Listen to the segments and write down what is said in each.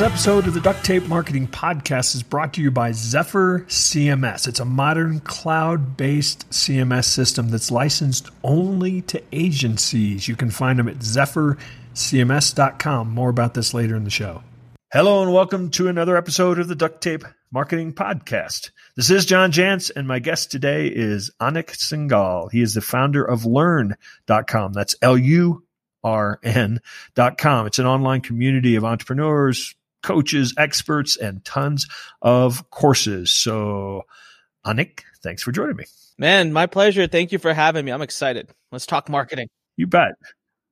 This episode of the Duct Tape Marketing Podcast is brought to you by Zephyr CMS. It's a modern cloud based CMS system that's licensed only to agencies. You can find them at zephyrcms.com. More about this later in the show. Hello, and welcome to another episode of the Duct Tape Marketing Podcast. This is John Jantsch, and my guest today is Anik Singal. He is the founder of lurn.com. That's L U rn.com. It's an online community of entrepreneurs, coaches, experts, and tons of courses. So, Anik, thanks for joining me. Man, my pleasure. Thank you for having me. I'm excited. Let's talk marketing. You bet.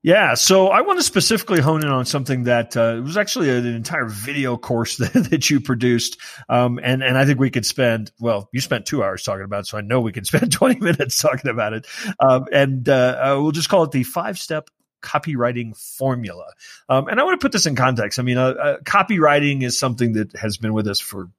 Yeah, so I want to specifically hone in on something that uh, was actually an entire video course that, that you produced, um, and and I think we could spend well, you spent two hours talking about, it, so I know we can spend twenty minutes talking about it, um, and uh, uh, we'll just call it the five step copywriting formula. Um, and I want to put this in context. I mean, uh, uh, copywriting is something that has been with us for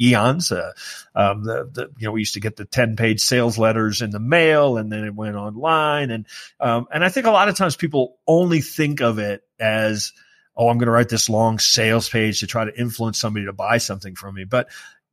eons. Uh, um, the, the, you know, we used to get the 10 page sales letters in the mail and then it went online. And, um, and I think a lot of times people only think of it as, oh, I'm going to write this long sales page to try to influence somebody to buy something from me. But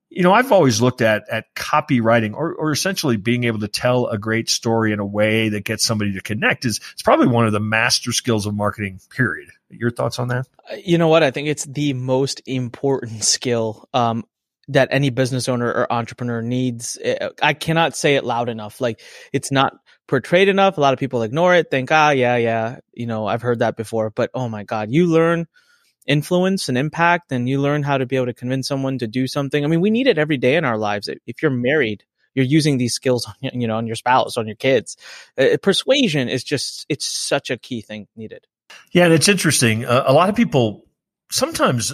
you know, I've always looked at at copywriting or, or essentially being able to tell a great story in a way that gets somebody to connect is it's probably one of the master skills of marketing. Period. Your thoughts on that? Uh, you know what? I think it's the most important skill um, that any business owner or entrepreneur needs. Uh, I cannot say it loud enough. Like it's not portrayed enough. A lot of people ignore it. Think, ah, yeah, yeah. You know, I've heard that before. But oh my god, you learn influence and impact and you learn how to be able to convince someone to do something. I mean, we need it every day in our lives. If you're married, you're using these skills on you know on your spouse, on your kids. Uh, persuasion is just it's such a key thing needed. Yeah, and it's interesting. Uh, a lot of people sometimes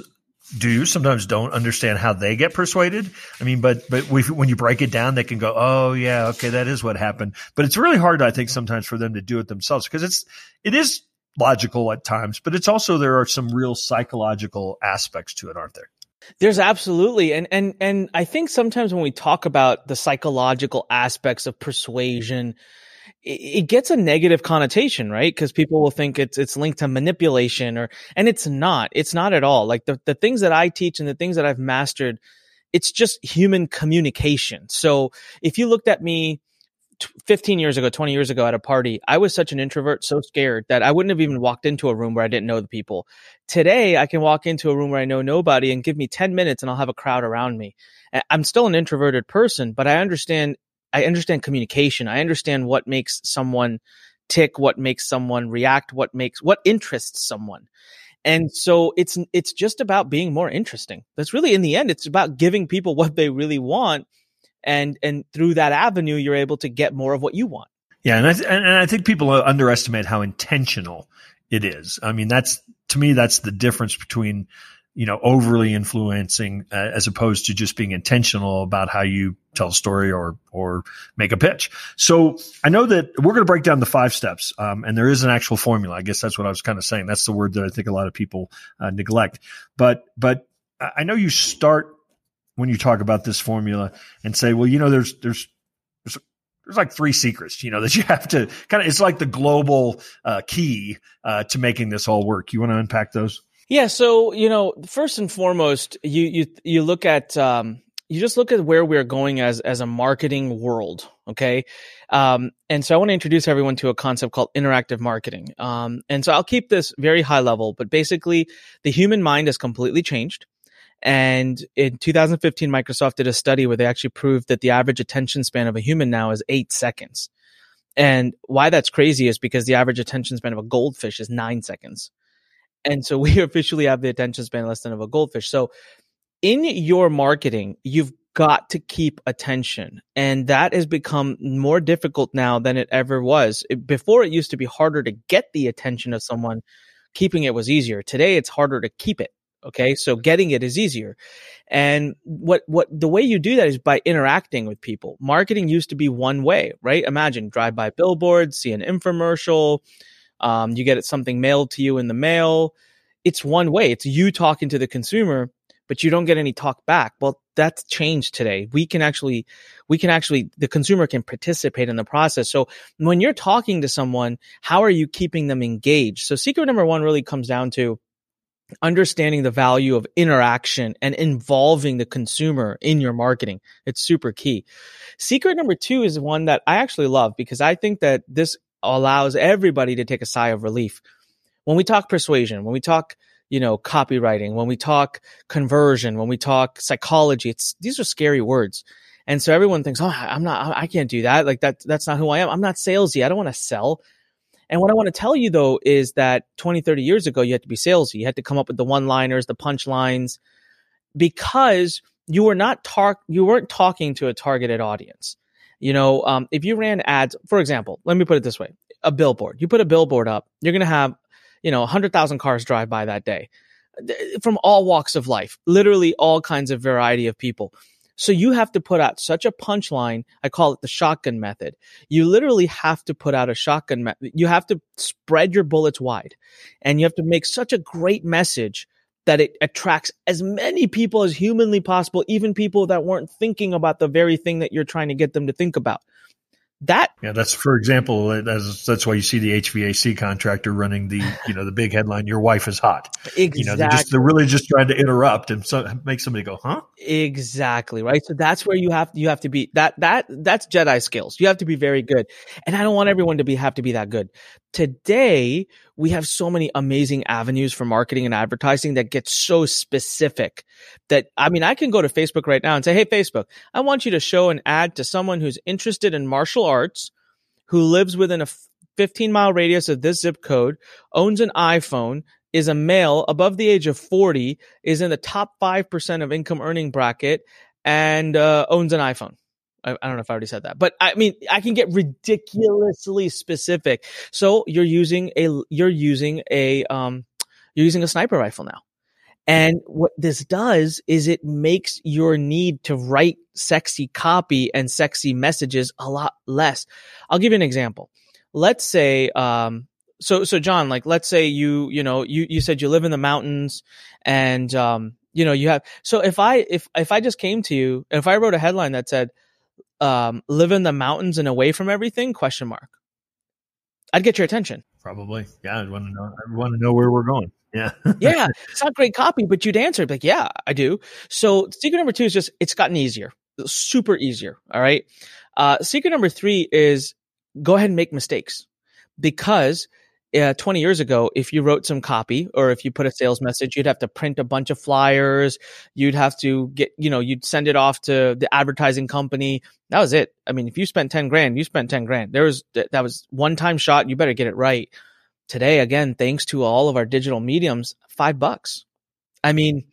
do sometimes don't understand how they get persuaded. I mean, but but when you break it down, they can go, "Oh yeah, okay, that is what happened." But it's really hard, I think, sometimes for them to do it themselves because it's it is logical at times, but it's also there are some real psychological aspects to it, aren't there? There's absolutely, and and and I think sometimes when we talk about the psychological aspects of persuasion, it, gets a negative connotation, right? Because people will think it's it's linked to manipulation, or and it's not. It's not at all. Like the the things that I teach and the things that I've mastered, it's just human communication. So if you looked at me 15 years ago, 20 years ago at a party, I was such an introvert, so scared that I wouldn't have even walked into a room where I didn't know the people. Today, I can walk into a room where I know nobody and give me 10 minutes and I'll have a crowd around me. I'm still an introverted person, but I understand, I understand communication. I understand what makes someone tick, what makes someone react, what makes, what interests someone. And so it's, it's just about being more interesting. That's really in the end, it's about giving people what they really want and and through that avenue you're able to get more of what you want. Yeah and i th- and i think people underestimate how intentional it is. I mean that's to me that's the difference between you know overly influencing uh, as opposed to just being intentional about how you tell a story or or make a pitch. So i know that we're going to break down the five steps um, and there is an actual formula. I guess that's what i was kind of saying. That's the word that i think a lot of people uh, neglect. But but i know you start when you talk about this formula and say, well, you know, there's there's there's there's like three secrets, you know, that you have to kind of. It's like the global uh, key uh, to making this all work. You want to unpack those? Yeah. So you know, first and foremost, you you you look at um, you just look at where we're going as as a marketing world. Okay. Um, and so I want to introduce everyone to a concept called interactive marketing. Um, and so I'll keep this very high level, but basically the human mind has completely changed. And in 2015, Microsoft did a study where they actually proved that the average attention span of a human now is eight seconds. And why that's crazy is because the average attention span of a goldfish is nine seconds. And so we officially have the attention span less than of a goldfish. So in your marketing, you've got to keep attention. And that has become more difficult now than it ever was. Before it used to be harder to get the attention of someone. Keeping it was easier. Today it's harder to keep it. Okay. So getting it is easier. And what, what the way you do that is by interacting with people. Marketing used to be one way, right? Imagine drive by billboards, see an infomercial, um, you get something mailed to you in the mail. It's one way. It's you talking to the consumer, but you don't get any talk back. Well, that's changed today. We can actually, we can actually, the consumer can participate in the process. So when you're talking to someone, how are you keeping them engaged? So secret number one really comes down to understanding the value of interaction and involving the consumer in your marketing. It's super key. Secret number two is one that I actually love because I think that this allows everybody to take a sigh of relief. When we talk persuasion, when we talk, you know, copywriting, when we talk conversion, when we talk psychology, it's, these are scary words. And so everyone thinks, oh, I'm not, I can't do that. Like that, that's not who I am. I'm not salesy. I don't want to sell. And what I want to tell you though is that 20, 30 years ago, you had to be salesy. You had to come up with the one liners, the punch lines, because you were not tar- you weren't talking to a targeted audience. You know, um, if you ran ads, for example, let me put it this way: a billboard. You put a billboard up, you're going to have, you know, hundred thousand cars drive by that day, from all walks of life, literally all kinds of variety of people. So you have to put out such a punchline. I call it the shotgun method. You literally have to put out a shotgun method. You have to spread your bullets wide and you have to make such a great message that it attracts as many people as humanly possible, even people that weren't thinking about the very thing that you're trying to get them to think about that yeah that's for example that's, that's why you see the hvac contractor running the you know the big headline your wife is hot. Exactly you know they're, just, they're really just trying to interrupt and so make somebody go huh? Exactly right? So that's where you have you have to be that that that's jedi skills. You have to be very good. And i don't want everyone to be have to be that good. Today we have so many amazing avenues for marketing and advertising that get so specific that I mean, I can go to Facebook right now and say, Hey, Facebook, I want you to show an ad to someone who's interested in martial arts, who lives within a 15 mile radius of this zip code, owns an iPhone, is a male above the age of 40, is in the top 5% of income earning bracket, and uh, owns an iPhone. I, I, don't know if I already said that, but I mean, I can get ridiculously specific. So you're using a, you're using a, um, you're using a sniper rifle now. And what this does is it makes your need to write sexy copy and sexy messages a lot less. I'll give you an example. Let's say, um, so, so John, like, let's say you, you know, you, you said you live in the mountains and, um, you know, you have, so if I, if, if I just came to you, if I wrote a headline that said, um, live in the mountains and away from everything? Question mark. I'd get your attention. Probably. Yeah. I'd want to know. I want to know where we're going. Yeah. yeah. It's not great copy, but you'd answer like, yeah, I do. So secret number two is just, it's gotten easier, super easier. All right. Uh, secret number three is go ahead and make mistakes because uh, 20 years ago, if you wrote some copy or if you put a sales message, you'd have to print a bunch of flyers. You'd have to get, you know, you'd send it off to the advertising company. That was it. I mean, if you spent 10 grand, you spent 10 grand. There was, that was one time shot. You better get it right. Today, again, thanks to all of our digital mediums, five bucks. I mean,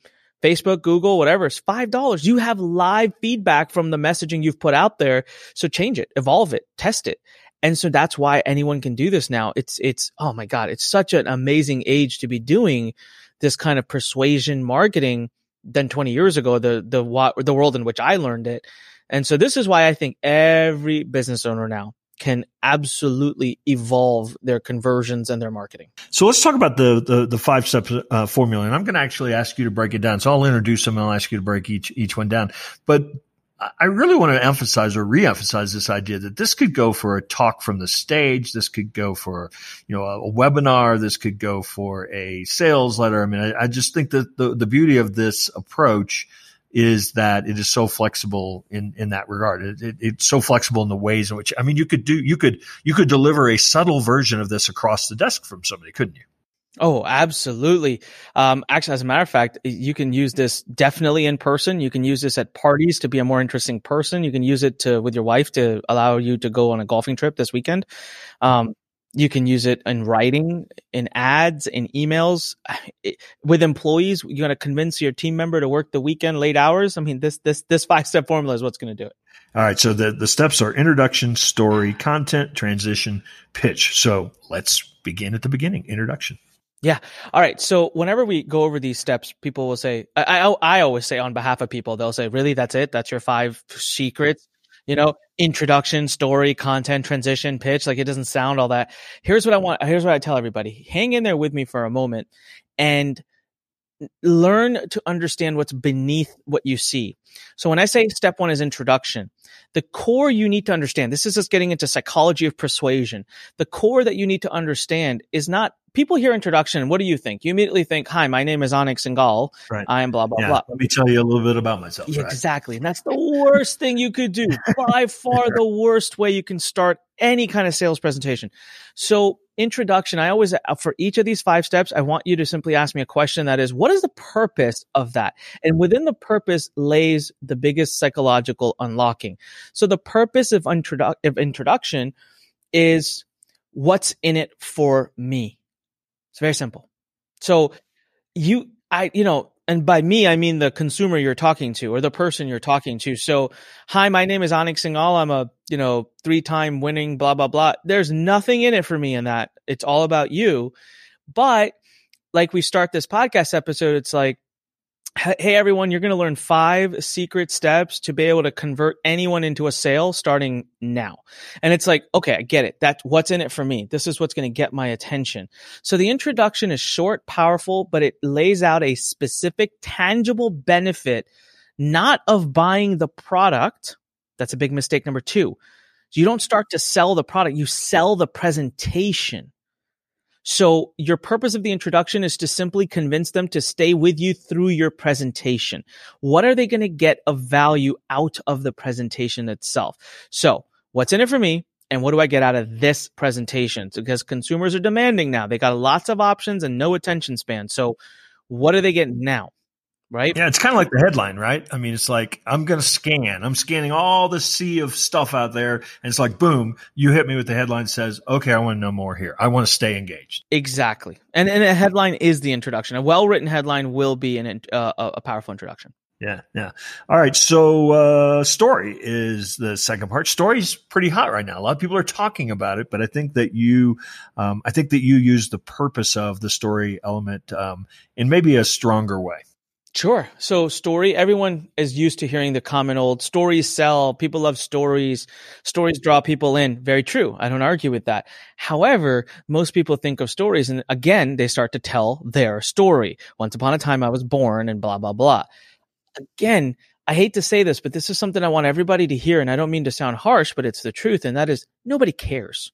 Facebook, Google, whatever, it's $5. You have live feedback from the messaging you've put out there. So change it, evolve it, test it. And so that's why anyone can do this now. It's, it's, oh my God, it's such an amazing age to be doing this kind of persuasion marketing than 20 years ago, the, the, the world in which I learned it. And so this is why I think every business owner now can absolutely evolve their conversions and their marketing. So let's talk about the the, the five step uh, formula, and I'm going to actually ask you to break it down. So I'll introduce them, and I'll ask you to break each each one down. But I really want to emphasize or re-emphasize this idea that this could go for a talk from the stage. This could go for, you know, a, a webinar. This could go for a sales letter. I mean, I, I just think that the, the beauty of this approach is that it is so flexible in, in that regard. It, it, it's so flexible in the ways in which, I mean, you could do, you could, you could deliver a subtle version of this across the desk from somebody, couldn't you? Oh, absolutely. Um, actually, as a matter of fact, you can use this definitely in person. You can use this at parties to be a more interesting person. You can use it to with your wife to allow you to go on a golfing trip this weekend. Um, you can use it in writing, in ads, in emails. With employees, you're going to convince your team member to work the weekend late hours. I mean, this this this five step formula is what's going to do it. All right. So the, the steps are introduction, story, content, transition, pitch. So let's begin at the beginning. Introduction. Yeah. All right. So whenever we go over these steps, people will say, I, I, I always say on behalf of people, they'll say, really, that's it? That's your five secrets? You know, introduction, story, content, transition, pitch. Like it doesn't sound all that. Here's what I want. Here's what I tell everybody. Hang in there with me for a moment and learn to understand what's beneath what you see. So when I say step one is introduction, the core you need to understand, this is just getting into psychology of persuasion. The core that you need to understand is not people hear introduction. What do you think? You immediately think, "Hi, my name is Anik Singal. Right. I am blah blah Yeah. blah." Let me tell you a little bit about myself. Yeah, right? Exactly. And that's the worst thing you could do. By far the worst way you can start any kind of sales presentation. So, introduction, I always, uh, for each of these five steps, I want you to simply ask me a question that is, what is the purpose of that? And within the purpose lays the biggest psychological unlocking. So, the purpose of, introdu- of introduction is what's in it for me. It's very simple. So, you, I, you know, and by me, I mean the consumer you're talking to or the person you're talking to. So, hi, my name is Anik Singal. I'm a, you know, three time winning, blah, blah, blah. There's nothing in it for me in that. It's all about you. But like we start this podcast episode, it's like, hey, everyone, you're going to learn five secret steps to be able to convert anyone into a sale starting now. And it's like, okay, I get it. That's what's in it for me. This is what's going to get my attention. So the introduction is short, powerful, but it lays out a specific, tangible benefit, not of buying the product. That's a big mistake. Number two, you don't start to sell the product, you sell the presentation. So your purpose of the introduction is to simply convince them to stay with you through your presentation. What are they going to get of value out of the presentation itself? So what's in it for me? And what do I get out of this presentation? Because consumers are demanding now. They got lots of options and no attention span. So what are they getting now? Right? Yeah, it's kind of like the headline, right? I mean, it's like I'm going to scan. I'm scanning all the sea of stuff out there, and it's like, boom, you hit me with the headline says, "Okay, I want to know more here. I want to stay engaged." Exactly. And, and a headline is the introduction. A well written headline will be an, uh, a a powerful introduction. Yeah, yeah. All right. So, uh, story is the second part. Story's pretty hot right now. A lot of people are talking about it, but I think that you, um, I think that you use the purpose of the story element um, in maybe a stronger way. Sure. So story, everyone is used to hearing the common old stories sell. People love stories. Stories draw people in. Very true. I don't argue with that. However, most people think of stories and again, they start to tell their story. Once upon a time, I was born and blah, blah, blah. Again, I hate to say this, but this is something I want everybody to hear. And I don't mean to sound harsh, but it's the truth. And that is nobody cares.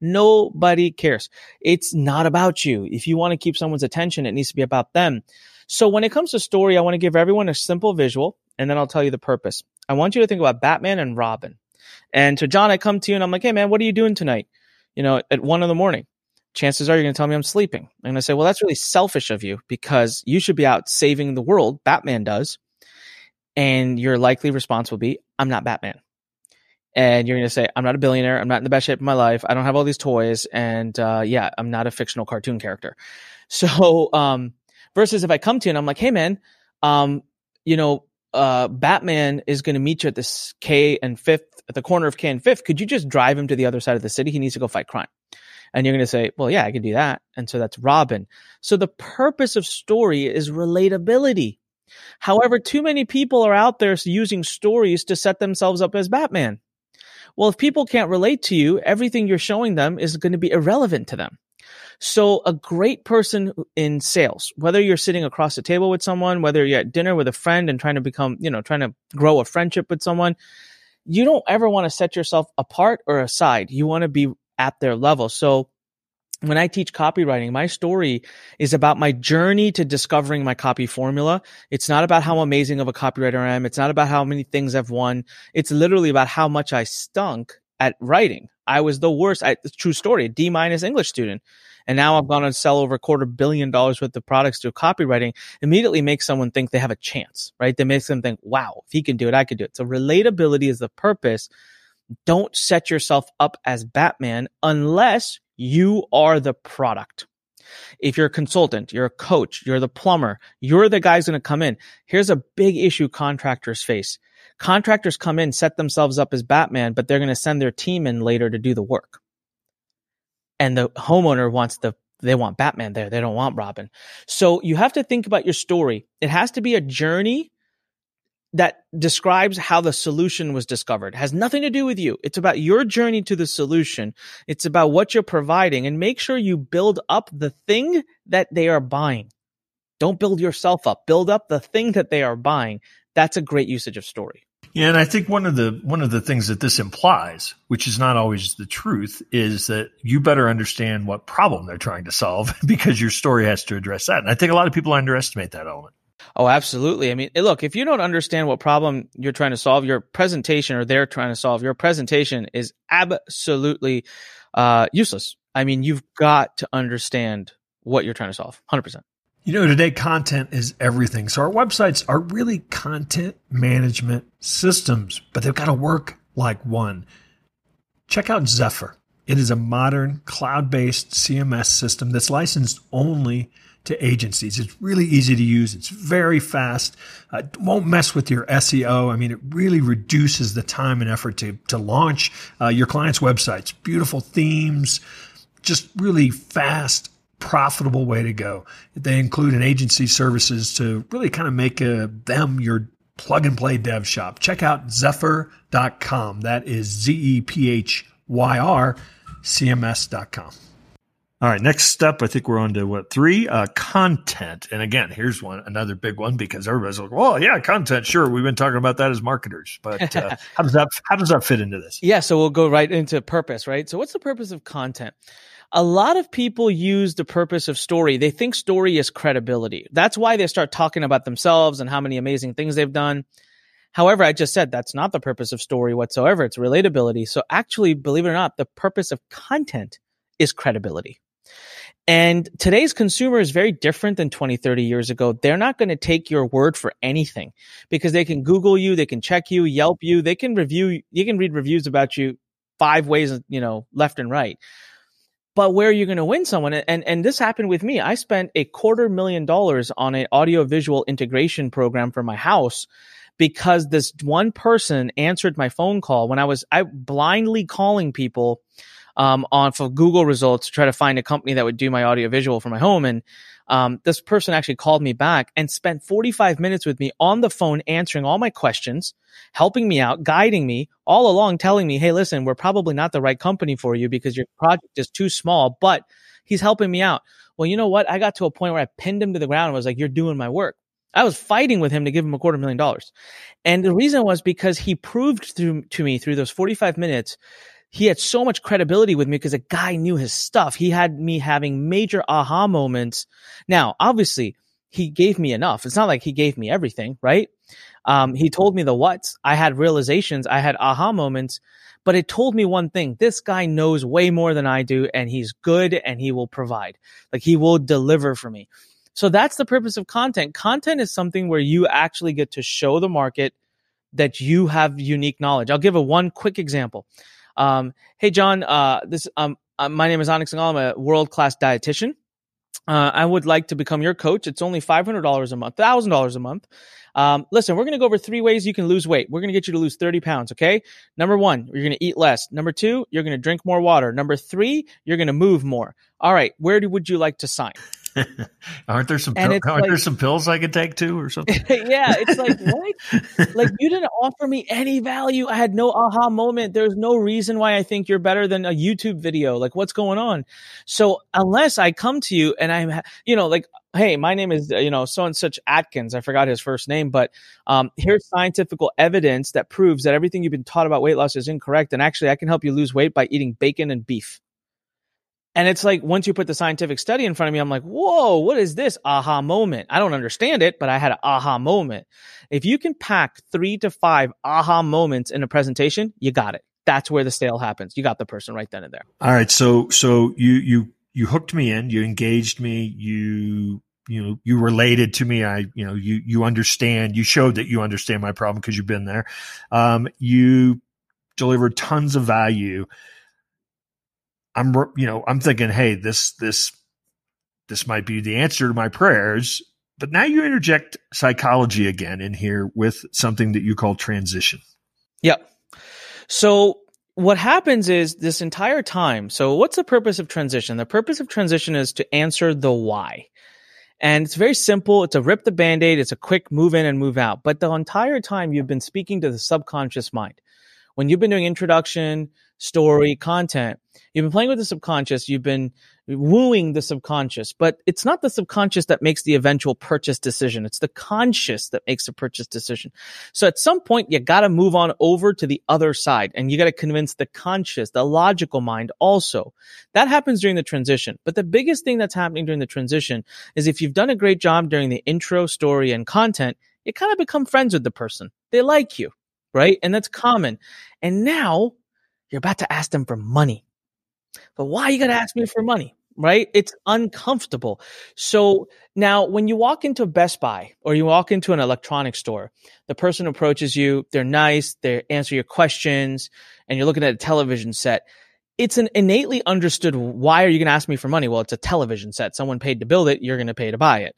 Nobody cares. It's not about you. If you want to keep someone's attention, it needs to be about them. So when it comes to story, I want to give everyone a simple visual and then I'll tell you the purpose. I want you to think about Batman and Robin. And so John, I come to you and I'm like, Hey man, what are you doing tonight? You know, at one in the morning. Chances are you're going to tell me I'm sleeping. I'm going to say, well, that's really selfish of you because you should be out saving the world. Batman does. And your likely response will be, I'm not Batman. And you're going to say, I'm not a billionaire. I'm not in the best shape of my life. I don't have all these toys. And, uh, yeah, I'm not a fictional cartoon character. So, um, versus if I come to you and I'm like, Hey man, um, you know, uh, Batman is going to meet you at this K and fifth at the corner of K and fifth. Could you just drive him to the other side of the city? He needs to go fight crime. And you're going to say, well, yeah, I can do that. And so that's Robin. So the purpose of story is relatability. However, too many people are out there using stories to set themselves up as Batman. Well, if people can't relate to you, everything you're showing them is going to be irrelevant to them. So a great person in sales, whether you're sitting across the table with someone, whether you're at dinner with a friend and trying to become, you know, trying to grow a friendship with someone, you don't ever want to set yourself apart or aside. You want to be at their level. So when I teach copywriting, my story is about my journey to discovering my copy formula. It's not about how amazing of a copywriter I am. It's not about how many things I've won. It's literally about how much I stunk at writing. I was the worst. I, true story, D minus English student. And now I've gone on to sell over a quarter billion dollars worth of products through copywriting. Immediately makes someone think they have a chance, right? That makes them think, wow, if he can do it, I could do it. So relatability is the purpose. Don't set yourself up as Batman unless you are the product. If you're a consultant, you're a coach, you're the plumber, you're the guy's going to come in. Here's a big issue contractors face. Contractors come in, set themselves up as Batman, but they're going to send their team in later to do the work. And the homeowner wants the they want Batman there. They don't want Robin. So you have to think about your story. It has to be a journey that describes how the solution was discovered. It has nothing to do with you. It's about your journey to the solution. It's about what you're providing and make sure you build up the thing that they are buying. Don't build yourself up. Build up the thing that they are buying. That's a great usage of story. Yeah, and I think one of the one of the things that this implies, which is not always the truth, is that you better understand what problem they're trying to solve because your story has to address that. And I think a lot of people underestimate that element. Oh, absolutely. I mean, look, if you don't understand what problem you're trying to solve, your presentation or they're trying to solve, your presentation is absolutely uh, useless. I mean, you've got to understand what you're trying to solve 100%. You know, today content is everything. So our websites are really content management systems, but they've got to work like one. Check out Zephyr. It is a modern cloud based CMS system that's licensed only to agencies. It's really easy to use. It's very fast. Uh, won't mess with your SEO. I mean, it really reduces the time and effort to, to launch uh, your client's websites. Beautiful themes, just really fast, profitable way to go. They include an agency services to really kind of make a, uh, them your plug and play dev shop. Check out Zephyr.com. That is Z E P H Y R CMS.com. All right, next step, I think we're on to what three? Uh, content. And again, here's one another big one because everybody's like, "Well, yeah, content. Sure, we've been talking about that as marketers, but uh, how does that how does that fit into this?" Yeah, so we'll go right into purpose, right? So, what's the purpose of content? A lot of people use the purpose of story. They think story is credibility. That's why they start talking about themselves and how many amazing things they've done. However, I just said that's not the purpose of story whatsoever. It's relatability. So, actually, believe it or not, the purpose of content is credibility. And today's consumer is very different than 20, 30 years ago. They're not going to take your word for anything because they can Google you, they can check you, Yelp you, they can review, you can read reviews about you five ways, you know, left and right. But where are you going to win someone? And, and this happened with me. I spent a quarter million dollars on an audio visual integration program for my house because this one person answered my phone call when I was I blindly calling people um, on for Google results to try to find a company that would do my audio visual for my home. And um, this person actually called me back and spent 45 minutes with me on the phone answering all my questions, helping me out, guiding me all along, telling me, hey, listen, we're probably not the right company for you because your project is too small, but he's helping me out. Well, you know what? I got to a point where I pinned him to the ground and was like, you're doing my work. I was fighting with him to give him a quarter million dollars. And the reason was because he proved through, to me through those 45 minutes he had so much credibility with me because a guy knew his stuff. He had me having major aha moments. Now, obviously, he gave me enough. It's not like he gave me everything, right? Um, he told me the what's. I had realizations. I had aha moments, but it told me one thing. This guy knows way more than I do and he's good and he will provide. Like he will deliver for me. So that's the purpose of content. Content is something where you actually get to show the market that you have unique knowledge. I'll give a one quick example. Um, hey, John, uh, this, um, uh, my name is Anik Singal. I'm a world class dietitian. Uh, I would like to become your coach. It's only $500 a month, $1,000 a month. Um, listen, we're going to go over three ways you can lose weight. We're going to get you to lose 30 pounds. Okay. Number one, you're going to eat less. Number two, you're going to drink more water. Number three, you're going to move more. All right. Where do, would you like to sign? aren't there some aren't like, there some pills I could take too or something? yeah, it's like what? like you didn't offer me any value. I had no aha moment. There's no reason why I think you're better than a YouTube video. Like what's going on? So unless I come to you and I'm you know like hey, my name is you know so and such Atkins. I forgot his first name, but um, here's scientific evidence that proves that everything you've been taught about weight loss is incorrect. And actually, I can help you lose weight by eating bacon and beef. And it's like once you put the scientific study in front of me, I'm like, whoa, what is this aha moment? I don't understand it, but I had an aha moment. If you can pack three to five aha moments in a presentation, you got it. That's where the sale happens. You got the person right then and there. All right. So, so you, you, you hooked me in, you engaged me, you, you know, you related to me. I, you know, you, you understand, you showed that you understand my problem because you've been there. Um, you delivered tons of value I'm you know I'm thinking, hey, this this this might be the answer to my prayers. But now you interject psychology again in here with something that you call transition. Yep. So what happens is this entire time. So what's the purpose of transition? The purpose of transition is to answer the why. And it's very simple. It's a rip the band-aid. It's a quick move in and move out. But the entire time you've been speaking to the subconscious mind when you've been doing introduction, story, content, you've been playing with the subconscious, you've been wooing the subconscious, but it's not the subconscious that makes the eventual purchase decision. It's the conscious that makes the purchase decision. So at some point, you got to move on over to the other side and you got to convince the conscious, the logical mind also. That happens during the transition. But the biggest thing that's happening during the transition is if you've done a great job during the intro, story, and content, you kind of become friends with the person. They like you, right? And that's common. And now you're about to ask them for money. But why are you got to ask me for money? Right? It's uncomfortable. So now when you walk into Best Buy or you walk into an electronics store, the person approaches you, they're nice, they answer your questions, and you're looking at a television set it's an innately understood why are you going to ask me for money? Well it's a television set. Someone paid to build it you're going to pay to buy it.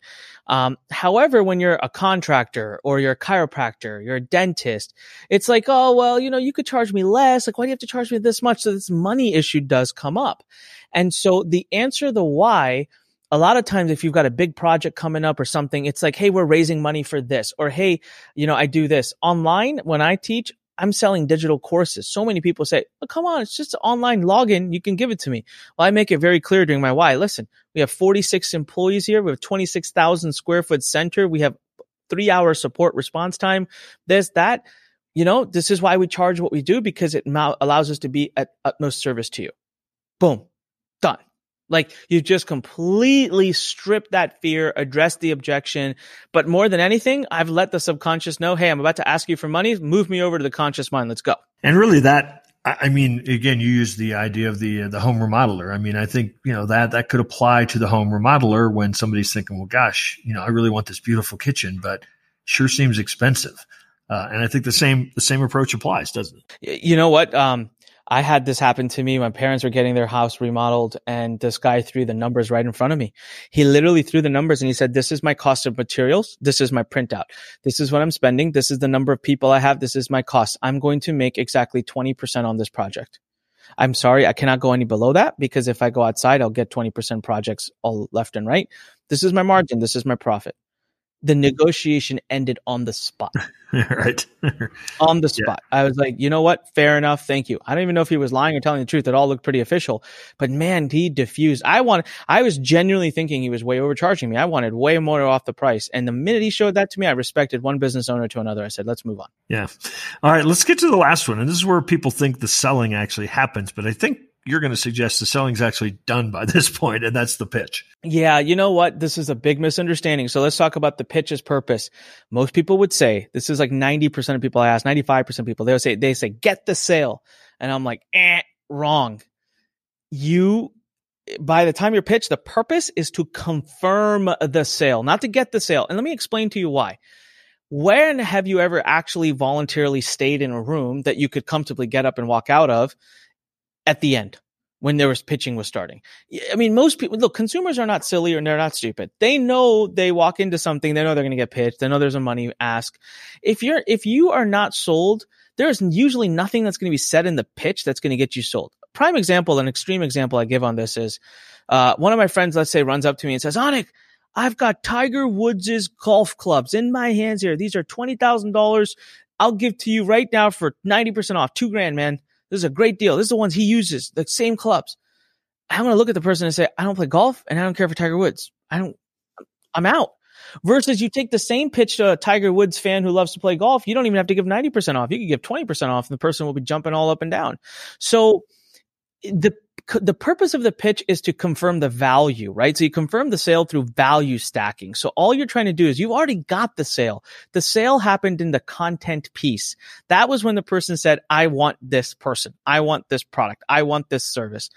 Um, however when you're a contractor or you're a chiropractor you're a dentist it's like oh well you know you could charge me less. Like why do you have to charge me this much? So this money issue does come up. And so the answer the why a lot of times if you've got a big project coming up or something it's like hey we're raising money for this or hey you know i do this. Online when i teach I'm selling digital courses. So many people say, oh, come on, it's just online login. You can give it to me. Well, I make it very clear during my why. Listen, we have 46 employees here. We have 26,000 square foot center. We have three hour support response time. There's that. You know, this is why we charge what we do because it allows us to be at utmost service to you. Boom. Done. Like you just completely stripped that fear, addressed the objection. But more than anything, I've let the subconscious know, Hey, I'm about to ask you for money. Move me over to the conscious mind. Let's go. And really that, I mean, again, you use the idea of the, the home remodeler. I mean, I think, you know, that, that could apply to the home remodeler when somebody's thinking, well, gosh, you know, I really want this beautiful kitchen, but sure seems expensive. Uh, and I think the same, the same approach applies, doesn't it? You know what? Um, I had this happen to me. My parents were getting their house remodeled and this guy threw the numbers right in front of me. He literally threw the numbers and he said, this is my cost of materials. This is my printout. This is what I'm spending. This is the number of people I have. This is my cost. I'm going to make exactly 20% on this project. I'm sorry, I cannot go any below that because if I go outside, I'll get 20% projects all left and right. This is my margin. This is my profit the negotiation ended on the spot. right. on the spot. Yeah. I was like, you know what? Fair enough. Thank you. I don't even know if he was lying or telling the truth. It all looked pretty official. But man, he diffused. I wanted, I was genuinely thinking he was way overcharging me. I wanted way more off the price. And the minute he showed that to me, I respected one business owner to another. I said, let's move on. Yeah. All right. Let's get to the last one. And this is where people think the selling actually happens. But I think you're going to suggest the selling's actually done by this point, and that's the pitch. Yeah, you know what? This is a big misunderstanding. So let's talk about the pitch's purpose. Most people would say this is like 90% of people I ask, 95% of people, they'll say, they say, get the sale. And I'm like, eh, wrong. You, by the time you're the purpose is to confirm the sale, not to get the sale. And let me explain to you why. When have you ever actually voluntarily stayed in a room that you could comfortably get up and walk out of? At the end when there was pitching was starting. I mean, most people look, consumers are not silly or they're not stupid. They know they walk into something, they know they're going to get pitched. They know there's a money ask. If you're, if you are not sold, there's usually nothing that's going to be said in the pitch that's going to get you sold. Prime example, an extreme example I give on this is, uh, one of my friends, let's say, runs up to me and says, Anik, I've got Tiger Woods's golf clubs in my hands here. These are $20,000. I'll give to you right now for 90% off, two grand, man. This is a great deal. This is the ones he uses, the same clubs. I'm going to look at the person and say, I don't play golf and I don't care for Tiger Woods. I don't, I'm out. Versus you take the same pitch to a Tiger Woods fan who loves to play golf. You don't even have to give 90% off. You can give 20% off and the person will be jumping all up and down. So the the purpose of the pitch is to confirm the value, right? So you confirm the sale through value stacking. So all you're trying to do is you've already got the sale. The sale happened in the content piece. That was when the person said, I want this person. I want this product. I want this service.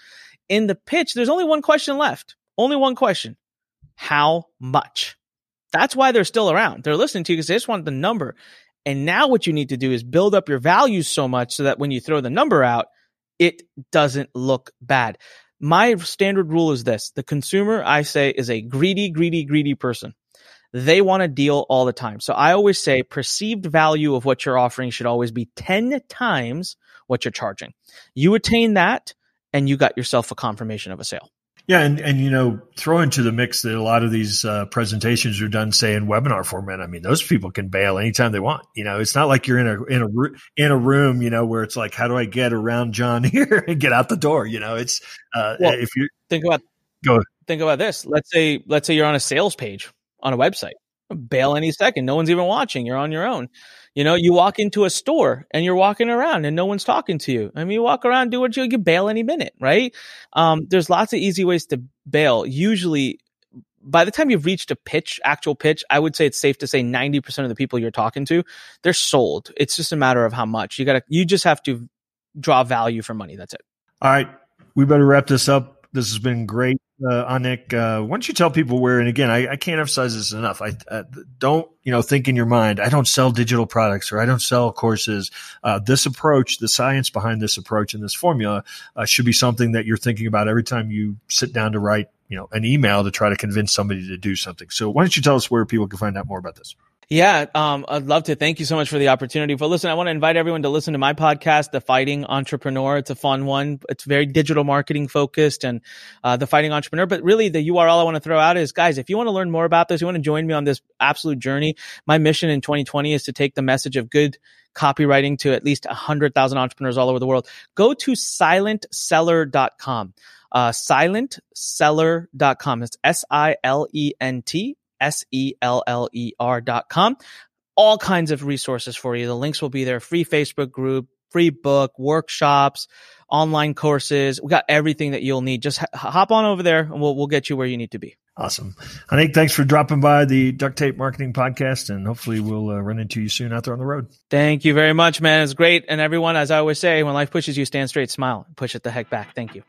In the pitch, there's only one question left. Only one question. How much? That's why they're still around. They're listening to you because they just want the number. And now what you need to do is build up your values so much so that when you throw the number out, it doesn't look bad. My standard rule is this. The consumer, I say, is a greedy, greedy, greedy person. They want a deal all the time. So I always say perceived value of what you're offering should always be 10 times what you're charging. You attain that and you got yourself a confirmation of a sale. Yeah, and and you know, throw into the mix that a lot of these uh, presentations are done, say in webinar format. I mean, those people can bail anytime they want. You know, it's not like you're in a in a in a room, you know, where it's like, how do I get around John here and get out the door? You know, it's uh, well, if you think about go think about this. Let's say let's say you're on a sales page on a website. Bail any second. No one's even watching. You're on your own. You know, you walk into a store and you're walking around and no one's talking to you. I mean, you walk around, do what you, you bail any minute, right? Um, there's lots of easy ways to bail. Usually, by the time you've reached a pitch, actual pitch, I would say it's safe to say 90% of the people you're talking to, they're sold. It's just a matter of how much. You gotta, you just have to draw value for money. That's it. All right. We better wrap this up. This has been great uh, Anik, uh, why don't you tell people where? And again, I, I can't emphasize this enough. I uh, don't, you know, think in your mind. I don't sell digital products or I don't sell courses. Uh, this approach, the science behind this approach and this formula, uh, should be something that you're thinking about every time you sit down to write, you know, an email to try to convince somebody to do something. So why don't you tell us where people can find out more about this? Yeah, um, I'd love to. Thank you so much for the opportunity. But listen, I want to invite everyone to listen to my podcast, The Fighting Entrepreneur. It's a fun one. It's very digital marketing focused and uh, The Fighting Entrepreneur. But really, the URL I want to throw out is, guys, if you want to learn more about this, you want to join me on this absolute journey. My mission in 2020 is to take the message of good copywriting to at least 100,000 entrepreneurs all over the world. Go to silentseller.com. Uh, silentseller.com. It's S I L E N T S E L L E R dot com. All kinds of resources for you. The links will be there. Free Facebook group, free book, workshops, online courses. We got everything that you'll need. Just hop on over there and we'll, we'll get you where you need to be. Awesome. Anik, thanks for dropping by the Duct Tape Marketing Podcast, and hopefully we'll uh, run into you soon out there on the road. Thank you very much, man. It's great. And everyone, as I always say, when life pushes you, stand straight, smile, push it the heck back. Thank you.